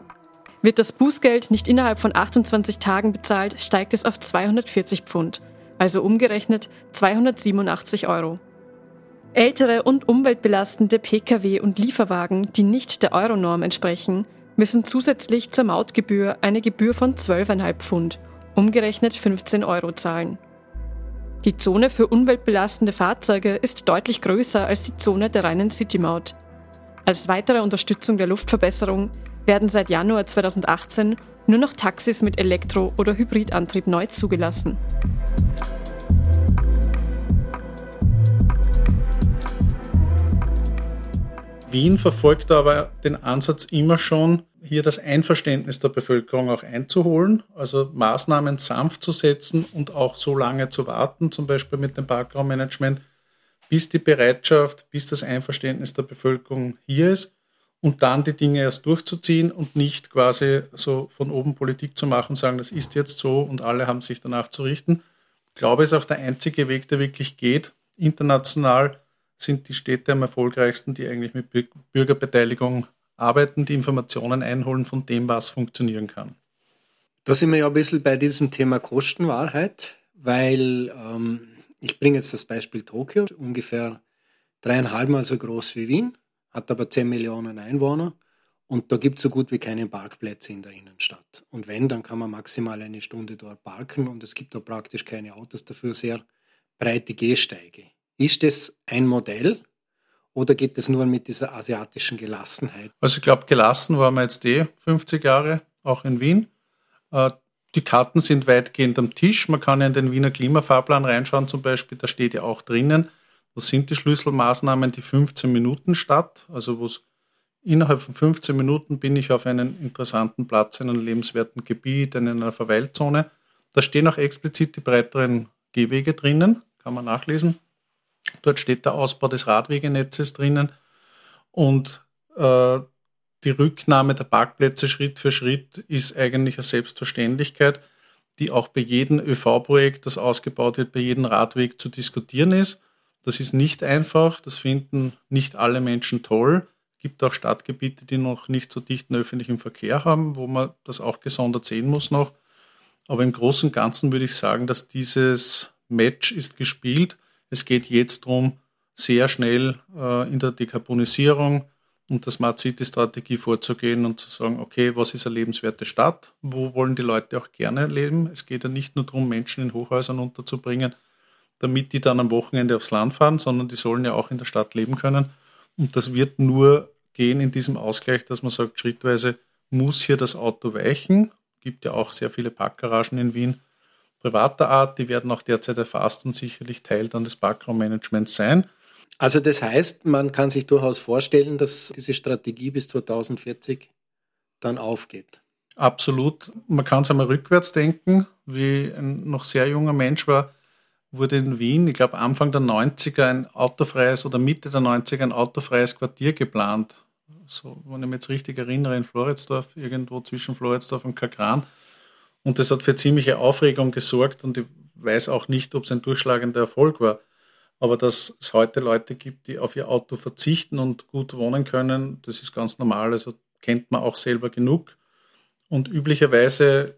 Wird das Bußgeld nicht innerhalb von 28 Tagen bezahlt, steigt es auf 240 Pfund, also umgerechnet 287 Euro. Ältere und umweltbelastende Pkw und Lieferwagen, die nicht der Euronorm entsprechen, müssen zusätzlich zur Mautgebühr eine Gebühr von 12,5 Pfund, umgerechnet 15 Euro zahlen. Die Zone für umweltbelastende Fahrzeuge ist deutlich größer als die Zone der reinen City-Maut. Als weitere Unterstützung der Luftverbesserung werden seit Januar 2018 Nur noch Taxis mit Elektro- oder Hybridantrieb neu zugelassen. Wien verfolgt aber den Ansatz immer schon, hier das Einverständnis der Bevölkerung auch einzuholen, also Maßnahmen sanft zu setzen und auch so lange zu warten, zum Beispiel mit dem Parkraummanagement, bis die Bereitschaft, bis das Einverständnis der Bevölkerung hier ist und dann die Dinge erst durchzuziehen und nicht quasi so von oben Politik zu machen, sagen, das ist jetzt so und alle haben sich danach zu richten. Ich glaube, es ist auch der einzige Weg, der wirklich geht, international sind die Städte am erfolgreichsten, die eigentlich mit Bürgerbeteiligung arbeiten, die Informationen einholen von dem, was funktionieren kann. Da sind wir ja ein bisschen bei diesem Thema Kostenwahrheit, weil ähm, ich bringe jetzt das Beispiel Tokio, ungefähr dreieinhalb Mal so groß wie Wien, hat aber 10 Millionen Einwohner und da gibt es so gut wie keine Parkplätze in der Innenstadt. Und wenn, dann kann man maximal eine Stunde dort parken und es gibt da praktisch keine Autos, dafür sehr breite Gehsteige. Ist das ein Modell oder geht es nur mit dieser asiatischen Gelassenheit? Also ich glaube, gelassen waren wir jetzt eh 50 Jahre, auch in Wien. Äh, die Karten sind weitgehend am Tisch. Man kann ja in den Wiener Klimafahrplan reinschauen zum Beispiel. Da steht ja auch drinnen, das sind die Schlüsselmaßnahmen, die 15 Minuten statt, also wo es innerhalb von 15 Minuten bin ich auf einem interessanten Platz in einem lebenswerten Gebiet, in einer Verweilzone. Da stehen auch explizit die breiteren Gehwege drinnen, kann man nachlesen. Dort steht der Ausbau des Radwegenetzes drinnen und äh, die Rücknahme der Parkplätze Schritt für Schritt ist eigentlich eine Selbstverständlichkeit, die auch bei jedem ÖV-Projekt, das ausgebaut wird, bei jedem Radweg zu diskutieren ist. Das ist nicht einfach, das finden nicht alle Menschen toll. Es gibt auch Stadtgebiete, die noch nicht so dichten öffentlichen Verkehr haben, wo man das auch gesondert sehen muss noch. Aber im Großen und Ganzen würde ich sagen, dass dieses Match ist gespielt es geht jetzt darum, sehr schnell äh, in der Dekarbonisierung und der Smart City Strategie vorzugehen und zu sagen, okay, was ist eine lebenswerte Stadt? Wo wollen die Leute auch gerne leben? Es geht ja nicht nur darum, Menschen in Hochhäusern unterzubringen, damit die dann am Wochenende aufs Land fahren, sondern die sollen ja auch in der Stadt leben können. Und das wird nur gehen in diesem Ausgleich, dass man sagt, schrittweise muss hier das Auto weichen. Es Gibt ja auch sehr viele Parkgaragen in Wien privater Art, die werden auch derzeit erfasst und sicherlich Teil dann des Parkraummanagements sein. Also das heißt, man kann sich durchaus vorstellen, dass diese Strategie bis 2040 dann aufgeht. Absolut. Man kann es einmal rückwärts denken. Wie ein noch sehr junger Mensch war, wurde in Wien, ich glaube Anfang der 90er, ein autofreies oder Mitte der 90er ein autofreies Quartier geplant. So, wenn ich mich jetzt richtig erinnere, in Floridsdorf, irgendwo zwischen Floridsdorf und Kakran. Und das hat für ziemliche Aufregung gesorgt und ich weiß auch nicht, ob es ein durchschlagender Erfolg war. Aber dass es heute Leute gibt, die auf ihr Auto verzichten und gut wohnen können, das ist ganz normal. Also kennt man auch selber genug. Und üblicherweise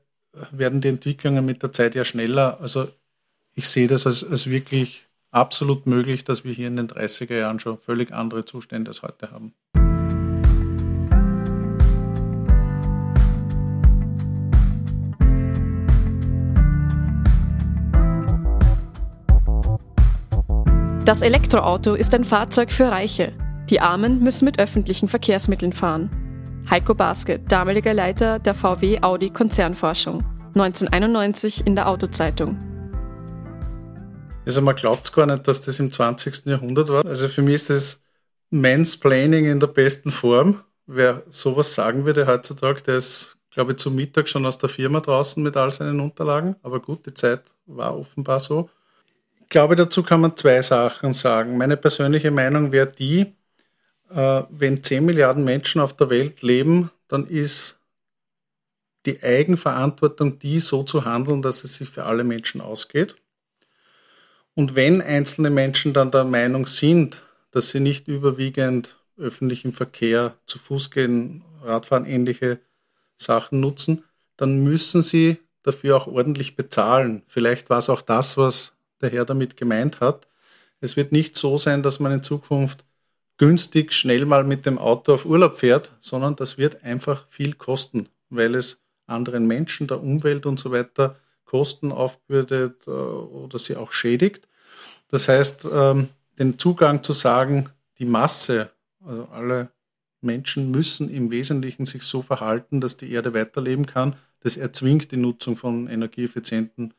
werden die Entwicklungen mit der Zeit ja schneller. Also ich sehe das als, als wirklich absolut möglich, dass wir hier in den 30er Jahren schon völlig andere Zustände als heute haben. Das Elektroauto ist ein Fahrzeug für Reiche. Die Armen müssen mit öffentlichen Verkehrsmitteln fahren. Heiko Baske, damaliger Leiter der VW Audi Konzernforschung, 1991 in der Autozeitung. Also man glaubt gar nicht, dass das im 20. Jahrhundert war. Also für mich ist das Mansplaining in der besten Form. Wer sowas sagen würde heutzutage, der ist, glaube ich, zum Mittag schon aus der Firma draußen mit all seinen Unterlagen. Aber gut, die Zeit war offenbar so. Ich glaube, dazu kann man zwei Sachen sagen. Meine persönliche Meinung wäre die, äh, wenn 10 Milliarden Menschen auf der Welt leben, dann ist die Eigenverantwortung die, so zu handeln, dass es sich für alle Menschen ausgeht. Und wenn einzelne Menschen dann der Meinung sind, dass sie nicht überwiegend öffentlichen Verkehr, zu Fuß gehen, Radfahren, ähnliche Sachen nutzen, dann müssen sie dafür auch ordentlich bezahlen. Vielleicht war es auch das, was der Herr damit gemeint hat. Es wird nicht so sein, dass man in Zukunft günstig schnell mal mit dem Auto auf Urlaub fährt, sondern das wird einfach viel kosten, weil es anderen Menschen, der Umwelt und so weiter Kosten aufbürdet äh, oder sie auch schädigt. Das heißt, ähm, den Zugang zu sagen, die Masse, also alle Menschen müssen im Wesentlichen sich so verhalten, dass die Erde weiterleben kann, Das erzwingt die Nutzung von energieeffizienten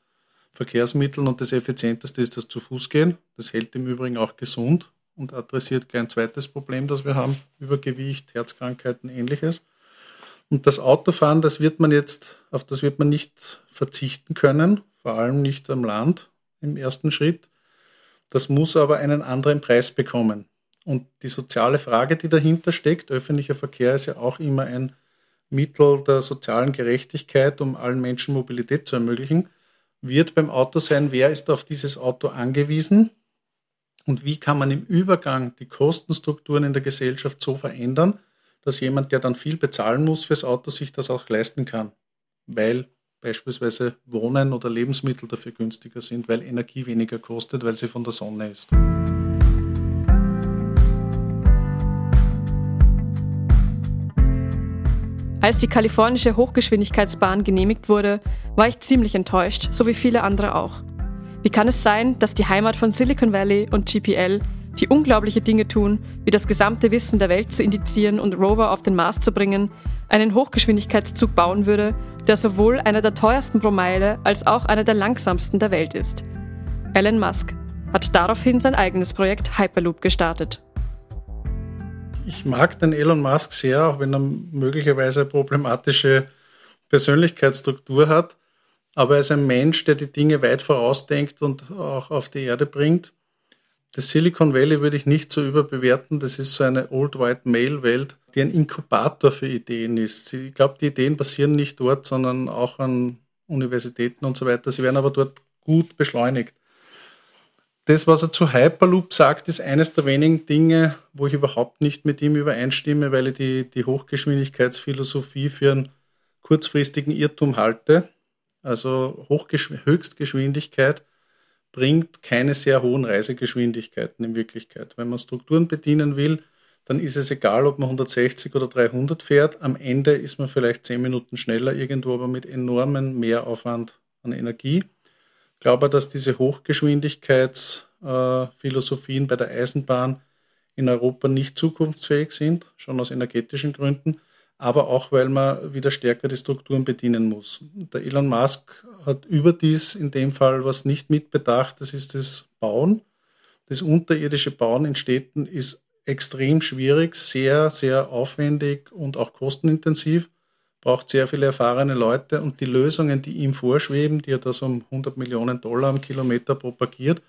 Verkehrsmitteln und das effizienteste ist das zu Fuß gehen. Das hält im Übrigen auch gesund und adressiert gleich ein zweites Problem, das wir haben, Übergewicht, Herzkrankheiten, ähnliches. Und das Autofahren, das wird man jetzt, auf das wird man nicht verzichten können, vor allem nicht am Land im ersten Schritt. Das muss aber einen anderen Preis bekommen. Und die soziale Frage, die dahinter steckt, öffentlicher Verkehr ist ja auch immer ein Mittel der sozialen Gerechtigkeit, um allen Menschen Mobilität zu ermöglichen, wird beim Auto sein, wer ist auf dieses Auto angewiesen und wie kann man im Übergang die Kostenstrukturen in der Gesellschaft so verändern, dass jemand, der dann viel bezahlen muss fürs Auto, sich das auch leisten kann, weil beispielsweise Wohnen oder Lebensmittel dafür günstiger sind, weil Energie weniger kostet, weil sie von der Sonne ist. Als die kalifornische Hochgeschwindigkeitsbahn genehmigt wurde, war ich ziemlich enttäuscht, so wie viele andere auch. Wie kann es sein, dass die Heimat von Silicon Valley und GPL, die unglaubliche Dinge tun, wie das gesamte Wissen der Welt zu indizieren und Rover auf den Mars zu bringen, einen Hochgeschwindigkeitszug bauen würde, der sowohl einer der teuersten pro Meile als auch einer der langsamsten der Welt ist? Elon Musk hat daraufhin sein eigenes Projekt Hyperloop gestartet ich mag den Elon Musk sehr, auch wenn er möglicherweise problematische Persönlichkeitsstruktur hat. Aber er ist ein Mensch, der die Dinge weit vorausdenkt und auch auf die Erde bringt. Das Silicon Valley würde ich nicht so überbewerten. Das ist so eine Old White Male Welt, die ein Inkubator für Ideen ist. Ich glaube, die Ideen basieren nicht dort, sondern auch an Universitäten und so weiter. Sie werden aber dort gut beschleunigt das, was er zu Hyperloop sagt, ist eines der wenigen Dinge, wo ich überhaupt nicht mit ihm übereinstimme, weil ich die, die Hochgeschwindigkeitsphilosophie für einen kurzfristigen Irrtum halte. Also Höchstgeschwindigkeit bringt keine sehr hohen Reisegeschwindigkeiten in Wirklichkeit. Wenn man Strukturen bedienen will, dann ist es egal, ob man 160 oder 300 fährt. Am Ende ist man vielleicht 10 Minuten schneller irgendwo, aber mit enormem Mehraufwand an Energie glaube, dass diese Hochgeschwindigkeitsphilosophien bei der Eisenbahn in Europa nicht zukunftsfähig sind, schon aus energetischen Gründen, aber auch weil man wieder stärker die Strukturen bedienen muss. Der Elon Musk hat überdies in dem Fall was nicht mitbedacht, das ist das Bauen. Das unterirdische Bauen in Städten ist extrem schwierig, sehr, sehr aufwendig und auch kostenintensiv braucht sehr viele erfahrene Leute und die Lösungen, die ihm vorschweben, die er da so um 100 Millionen Dollar am Kilometer propagiert,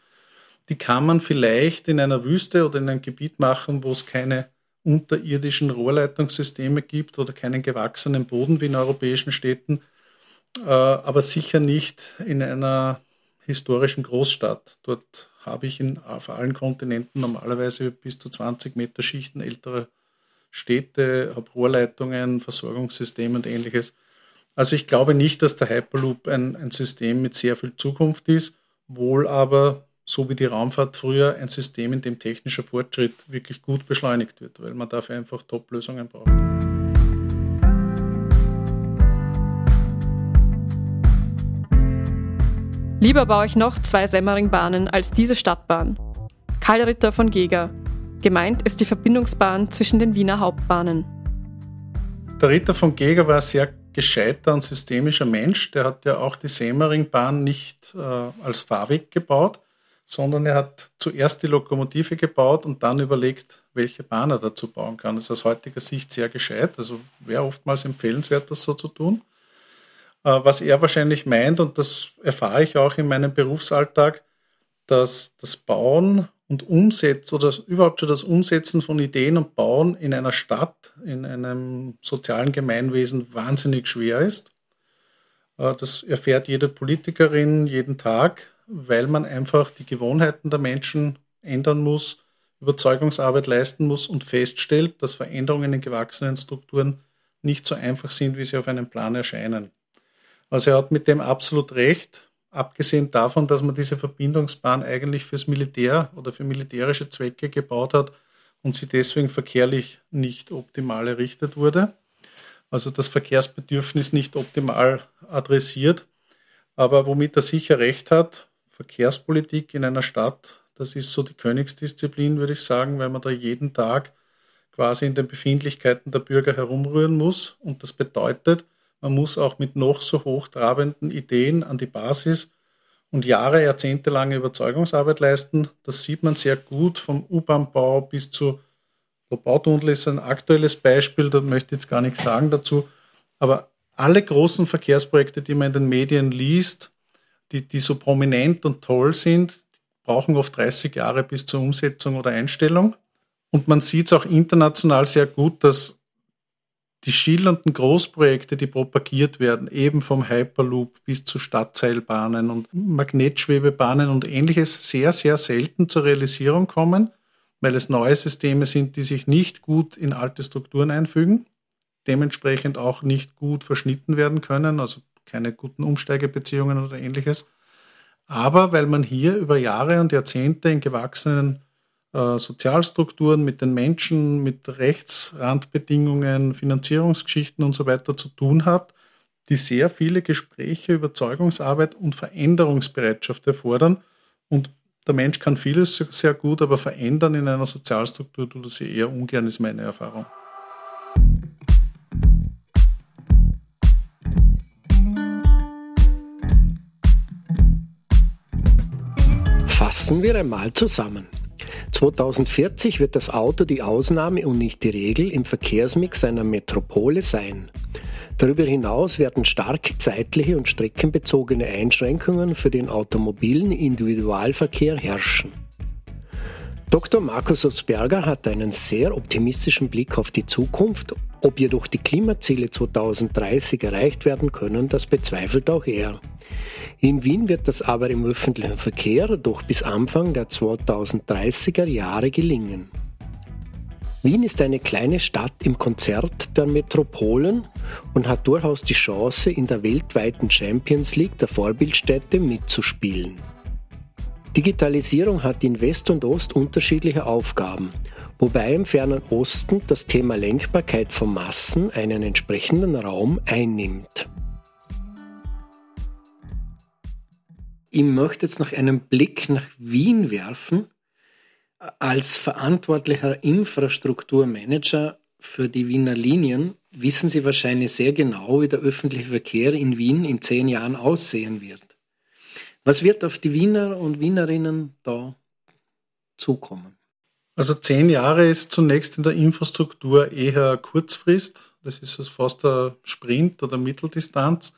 die kann man vielleicht in einer Wüste oder in einem Gebiet machen, wo es keine unterirdischen Rohrleitungssysteme gibt oder keinen gewachsenen Boden wie in europäischen Städten, äh, aber sicher nicht in einer historischen Großstadt. Dort habe ich in, auf allen Kontinenten normalerweise bis zu 20 Meter Schichten älterer Städte, habe Rohrleitungen, Versorgungssysteme und ähnliches. Also ich glaube nicht, dass der Hyperloop ein, ein System mit sehr viel Zukunft ist, wohl aber, so wie die Raumfahrt früher, ein System, in dem technischer Fortschritt wirklich gut beschleunigt wird, weil man dafür einfach Top-Lösungen braucht. Lieber baue ich noch zwei Semmeringbahnen als diese Stadtbahn. Karl Ritter von Geger, Gemeint ist die Verbindungsbahn zwischen den Wiener Hauptbahnen. Der Ritter von Geger war ein sehr gescheiter und systemischer Mensch. Der hat ja auch die Semmeringbahn nicht äh, als Fahrweg gebaut, sondern er hat zuerst die Lokomotive gebaut und dann überlegt, welche Bahn er dazu bauen kann. Das ist aus heutiger Sicht sehr gescheit. Also wäre oftmals empfehlenswert, das so zu tun. Äh, was er wahrscheinlich meint, und das erfahre ich auch in meinem Berufsalltag, dass das Bauen und Umsetzen oder überhaupt schon das Umsetzen von Ideen und Bauen in einer Stadt, in einem sozialen Gemeinwesen wahnsinnig schwer ist. Äh, das erfährt jede Politikerin jeden Tag, weil man einfach die Gewohnheiten der Menschen ändern muss, Überzeugungsarbeit leisten muss und feststellt, dass Veränderungen in gewachsenen Strukturen nicht so einfach sind, wie sie auf einem Plan erscheinen. Also er hat mit dem absolut recht abgesehen davon, dass man diese Verbindungsbahn eigentlich fürs Militär oder für militärische Zwecke gebaut hat und sie deswegen verkehrlich nicht optimal errichtet wurde. Also das Verkehrsbedürfnis nicht optimal adressiert. Aber womit er sicher recht hat, Verkehrspolitik in einer Stadt, das ist so die Königsdisziplin, würde ich sagen, weil man da jeden Tag quasi in den Befindlichkeiten der Bürger herumrühren muss. Und das bedeutet, Man muss auch mit noch so hochtrabenden Ideen an die Basis und Jahre, jahrzehntelange Überzeugungsarbeit leisten. Das sieht man sehr gut vom U-Bahn-Bau bis zu der Bautunnel ist ein aktuelles Beispiel, da möchte ich jetzt gar nichts sagen dazu. Aber alle großen Verkehrsprojekte, die man in den Medien liest, die, die so prominent und toll sind, brauchen oft 30 Jahre bis zur Umsetzung oder Einstellung. Und man sieht es auch international sehr gut, dass die schillernden Großprojekte, die propagiert werden, eben vom Hyperloop bis zu Stadtseilbahnen und Magnetschwebebahnen und ähnliches, sehr, sehr selten zur Realisierung kommen, weil es neue Systeme sind, die sich nicht gut in alte Strukturen einfügen, dementsprechend auch nicht gut verschnitten werden können, also keine guten Umsteigebeziehungen oder ähnliches. Aber weil man hier über Jahre und Jahrzehnte in gewachsenen äh, Sozialstrukturen, mit den Menschen, mit Rechtsrandbedingungen, Finanzierungsgeschichten und so weiter zu tun hat, die sehr viele Gespräche, Überzeugungsarbeit und Veränderungsbereitschaft erfordern. Und der Mensch kann vieles sehr gut, aber verändern in einer Sozialstruktur tut er sich eher ungern, ist meine Erfahrung. Fassen wir einmal zusammen. 2040 wird das Auto die Ausnahme und nicht die Regel im Verkehrsmix einer Metropole sein. Darüber hinaus werden stark zeitliche und streckenbezogene Einschränkungen für den automobilen Individualverkehr herrschen. Dr. Markus Osberger hat einen sehr optimistischen Blick auf die Zukunft. Ob jedoch die Klimaziele 2030 erreicht werden können, das bezweifelt auch er. In Wien wird das aber im öffentlichen Verkehr doch bis Anfang der 2030er Jahre gelingen. Wien ist eine kleine Stadt im Konzert der Metropolen und hat durchaus die Chance, in der weltweiten Champions League der Vorbildstädte mitzuspielen. Digitalisierung hat in West und Ost unterschiedliche Aufgaben, wobei im fernen Osten das Thema Lenkbarkeit von Massen einen entsprechenden Raum einnimmt. Ich möchte jetzt noch einen Blick nach Wien werfen. Als verantwortlicher Infrastrukturmanager für die Wiener Linien wissen Sie wahrscheinlich sehr genau, wie der öffentliche Verkehr in Wien in zehn Jahren aussehen wird. Was wird auf die Wiener und Wienerinnen da zukommen? Also zehn Jahre ist zunächst in der Infrastruktur eher Kurzfrist. Das ist fast ein Sprint oder Mitteldistanz.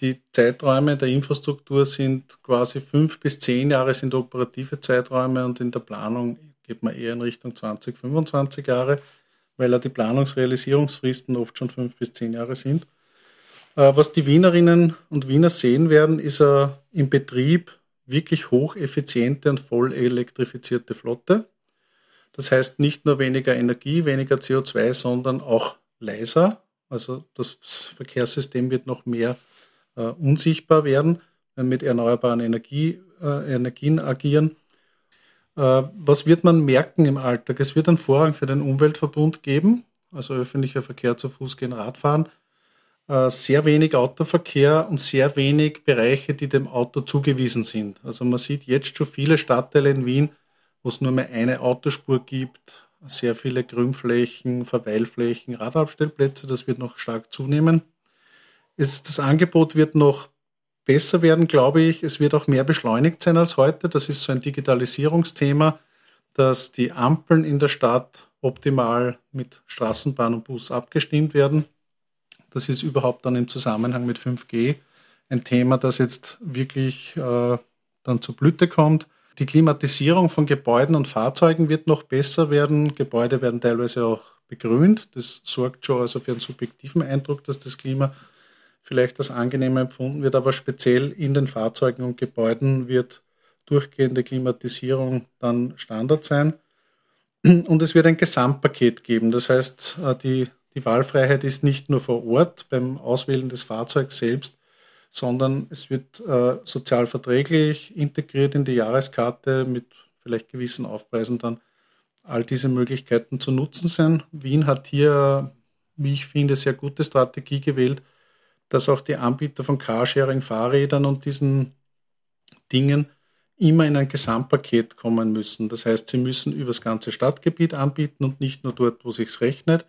Die Zeiträume der Infrastruktur sind quasi fünf bis zehn Jahre sind operative Zeiträume und in der Planung geht man eher in Richtung 20, 25 Jahre, weil ja die Planungsrealisierungsfristen oft schon fünf bis zehn Jahre sind. Äh, was die Wienerinnen und Wiener sehen werden, ist eine im Betrieb wirklich hocheffiziente und voll elektrifizierte Flotte. Das heißt nicht nur weniger Energie, weniger CO2, sondern auch leiser. Also das Verkehrssystem wird noch mehr äh, unsichtbar werden, wenn mit erneuerbaren Energie, äh, Energien agieren. Äh, was wird man merken im Alltag? Es wird einen Vorrang für den Umweltverbund geben, also öffentlicher Verkehr zu Fuß gehen, Radfahren. Äh, sehr wenig Autoverkehr und sehr wenig Bereiche, die dem Auto zugewiesen sind. Also man sieht jetzt schon viele Stadtteile in Wien, wo es nur mehr eine Autospur gibt, sehr viele Grünflächen, Verweilflächen, Radabstellplätze, das wird noch stark zunehmen. Es, das Angebot wird noch besser werden, glaube ich. Es wird auch mehr beschleunigt sein als heute. Das ist so ein Digitalisierungsthema, dass die Ampeln in der Stadt optimal mit Straßenbahn und Bus abgestimmt werden. Das ist überhaupt dann im Zusammenhang mit 5G ein Thema, das jetzt wirklich äh, dann zur Blüte kommt. Die Klimatisierung von Gebäuden und Fahrzeugen wird noch besser werden. Gebäude werden teilweise auch begrünt. Das sorgt schon also für einen subjektiven Eindruck, dass das Klima vielleicht als angenehmer empfunden wird, aber speziell in den Fahrzeugen und Gebäuden wird durchgehende Klimatisierung dann Standard sein. Und es wird ein Gesamtpaket geben. Das heißt, äh, die, die Wahlfreiheit ist nicht nur vor Ort beim Auswählen des Fahrzeugs selbst, sondern es wird äh, sozial verträglich integriert in die Jahreskarte mit vielleicht gewissen Aufpreisen dann all diese Möglichkeiten zu nutzen sein. Wien hat hier, wie ich finde, sehr gute Strategie gewählt, dass auch die Anbieter von Carsharing, Fahrrädern und diesen Dingen immer in ein Gesamtpaket kommen müssen. Das heißt, sie müssen über das ganze Stadtgebiet anbieten und nicht nur dort, wo sich's rechnet.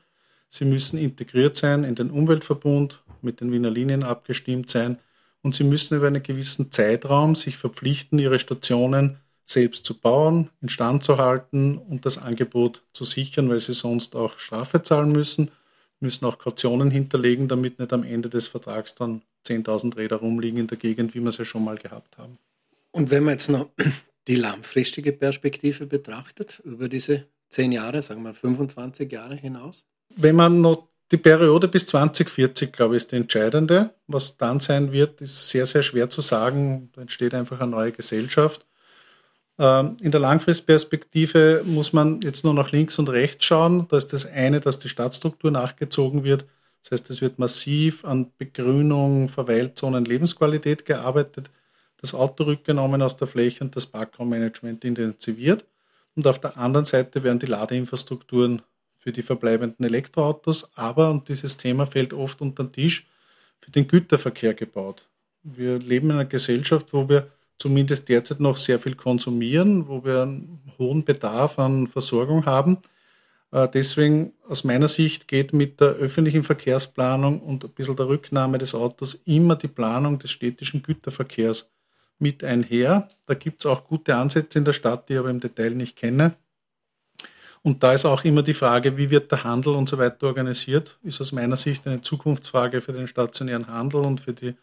Sie müssen integriert sein in den Umweltverbund mit den Wiener Linien abgestimmt sein und sie müssen über einen gewissen Zeitraum sich verpflichten, ihre Stationen selbst zu bauen, instand zu halten und das Angebot zu sichern, weil sie sonst auch Strafe zahlen müssen, müssen auch Kautionen hinterlegen, damit nicht am Ende des Vertrags dann 10.000 Räder rumliegen in der Gegend, wie wir es ja schon mal gehabt haben. Und wenn man jetzt noch die langfristige Perspektive betrachtet, über diese zehn Jahre, sagen wir 25 Jahre hinaus? Wenn man noch die Periode bis 2040, glaube ich, ist die entscheidende. Was dann sein wird, ist sehr, sehr schwer zu sagen. Da entsteht einfach eine neue Gesellschaft. Ähm, in der Langfristperspektive muss man jetzt nur nach links und rechts schauen. Da ist das eine, dass die Stadtstruktur nachgezogen wird. Das heißt, es wird massiv an Begrünung, Verweilzonen, Lebensqualität gearbeitet, das Auto rückgenommen aus der Fläche und das Parkraummanagement intensiviert. Und auf der anderen Seite werden die Ladeinfrastrukturen für die verbleibenden Elektroautos, aber, und dieses Thema fällt oft unter den Tisch, für den Güterverkehr gebaut. Wir leben in einer Gesellschaft, wo wir zumindest derzeit noch sehr viel konsumieren, wo wir einen hohen Bedarf an Versorgung haben. Äh, deswegen aus meiner Sicht geht mit der öffentlichen Verkehrsplanung und ein bisschen der Rücknahme des Autos immer die Planung des städtischen Güterverkehrs mit einher. Da gibt es auch gute Ansätze in der Stadt, die ich aber im Detail nicht kenne. Und da ist auch immer die Frage, wie wird der Handel und so weiter organisiert, ist aus meiner Sicht eine Zukunftsfrage für den stationären Handel und für die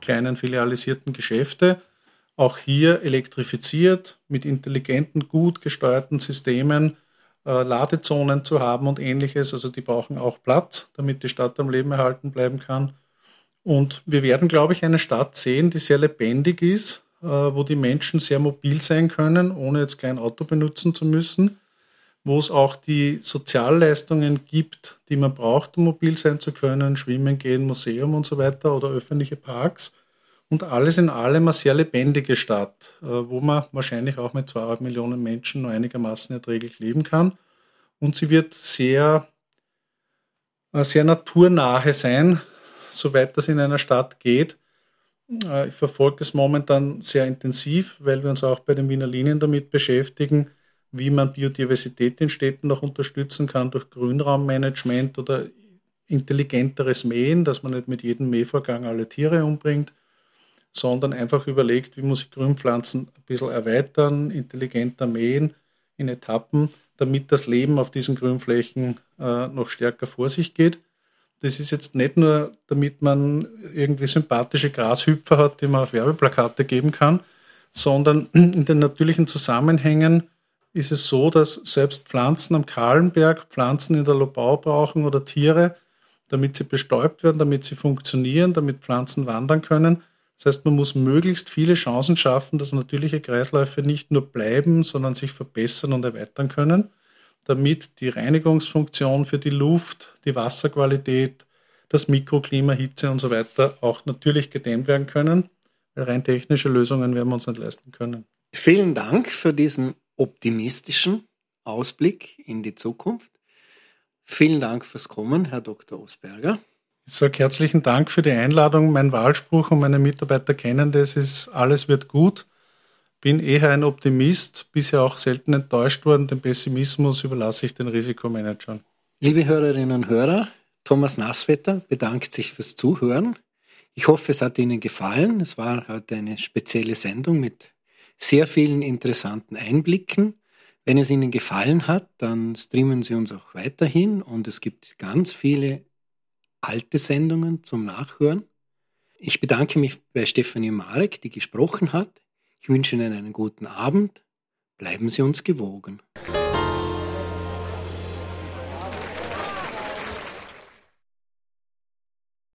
kleinen filialisierten Geschäfte auch hier elektrifiziert mit intelligenten, gut gesteuerten Systemen äh, Ladezonen zu haben und ähnliches. Also die brauchen auch Platz, damit die Stadt am Leben erhalten bleiben kann. Und wir werden, glaube ich, eine Stadt sehen, die sehr lebendig ist, äh, wo die Menschen sehr mobil sein können, ohne jetzt kein Auto benutzen zu müssen, wo es auch die Sozialleistungen gibt, die man braucht, um mobil sein zu können, schwimmen gehen, Museum und so weiter oder öffentliche Parks und alles in allem eine sehr lebendige Stadt, äh, wo man wahrscheinlich auch mit zweieinhalb Millionen Menschen nur einigermaßen erträglich leben kann. Und sie wird sehr, äh, sehr naturnahe sein, soweit das in einer Stadt geht. Äh, ich verfolge es momentan sehr intensiv, weil wir uns auch bei den Wiener Linien damit beschäftigen, wie man Biodiversität in Städten noch unterstützen kann durch Grünraummanagement oder intelligenteres Mähen, dass man nicht mit jedem Mähvorgang alle Tiere umbringt sondern einfach überlegt, wie muss ich Grünpflanzen ein bisschen erweitern, intelligenter mähen in Etappen, damit das Leben auf diesen Grünflächen äh, noch stärker vor sich geht. Das ist jetzt nicht nur, damit man irgendwie sympathische Grashüpfer hat, die man auf Werbeplakate geben kann, sondern in den natürlichen Zusammenhängen ist es so, dass selbst Pflanzen am Kahlenberg Pflanzen in der Lobau brauchen oder Tiere, damit sie bestäubt werden, damit sie funktionieren, damit Pflanzen wandern können. Das heißt, man muss möglichst viele Chancen schaffen, dass natürliche Kreisläufe nicht nur bleiben, sondern sich verbessern und erweitern können, damit die Reinigungsfunktion für die Luft, die Wasserqualität, das Mikroklima, Hitze und so weiter auch natürlich gedämmt werden können. Rein technische Lösungen werden wir uns nicht leisten können. Vielen Dank für diesen optimistischen Ausblick in die Zukunft. Vielen Dank fürs Kommen, Herr Dr. Osberger. Ich sage herzlichen Dank für die Einladung. Mein Wahlspruch und meine Mitarbeiter kennen das, ist alles wird gut. Bin eher ein Optimist, bisher auch selten enttäuscht worden. Den Pessimismus überlasse ich den Risikomanagern. Liebe Hörerinnen und Hörer, Thomas Nasswetter bedankt sich fürs Zuhören. Ich hoffe, es hat Ihnen gefallen. Es war heute eine spezielle Sendung mit sehr vielen interessanten Einblicken. Wenn es Ihnen gefallen hat, dann streamen Sie uns auch weiterhin und es gibt ganz viele alte Sendungen zum Nachhören. Ich bedanke mich bei Stefanie Marek, die gesprochen hat. Ich wünsche Ihnen einen guten Abend. Bleiben Sie uns gewogen.